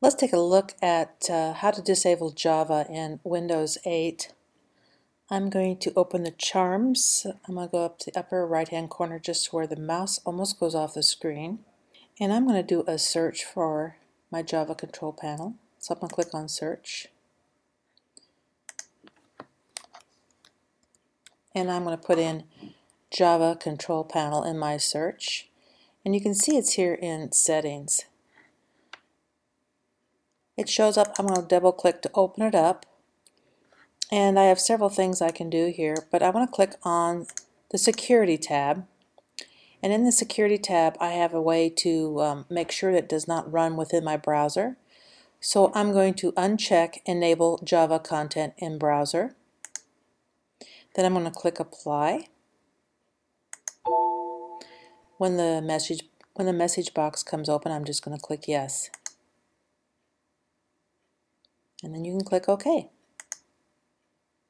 Let's take a look at uh, how to disable Java in Windows 8. I'm going to open the charms. I'm going to go up to the upper right hand corner just where the mouse almost goes off the screen. And I'm going to do a search for my Java control panel. So I'm going to click on search. And I'm going to put in Java control panel in my search. And you can see it's here in settings. It shows up, I'm going to double click to open it up. And I have several things I can do here, but I want to click on the Security tab. And in the Security tab, I have a way to um, make sure that it does not run within my browser. So I'm going to uncheck Enable Java Content in Browser. Then I'm going to click Apply. When the message when the message box comes open, I'm just going to click Yes and then you can click OK.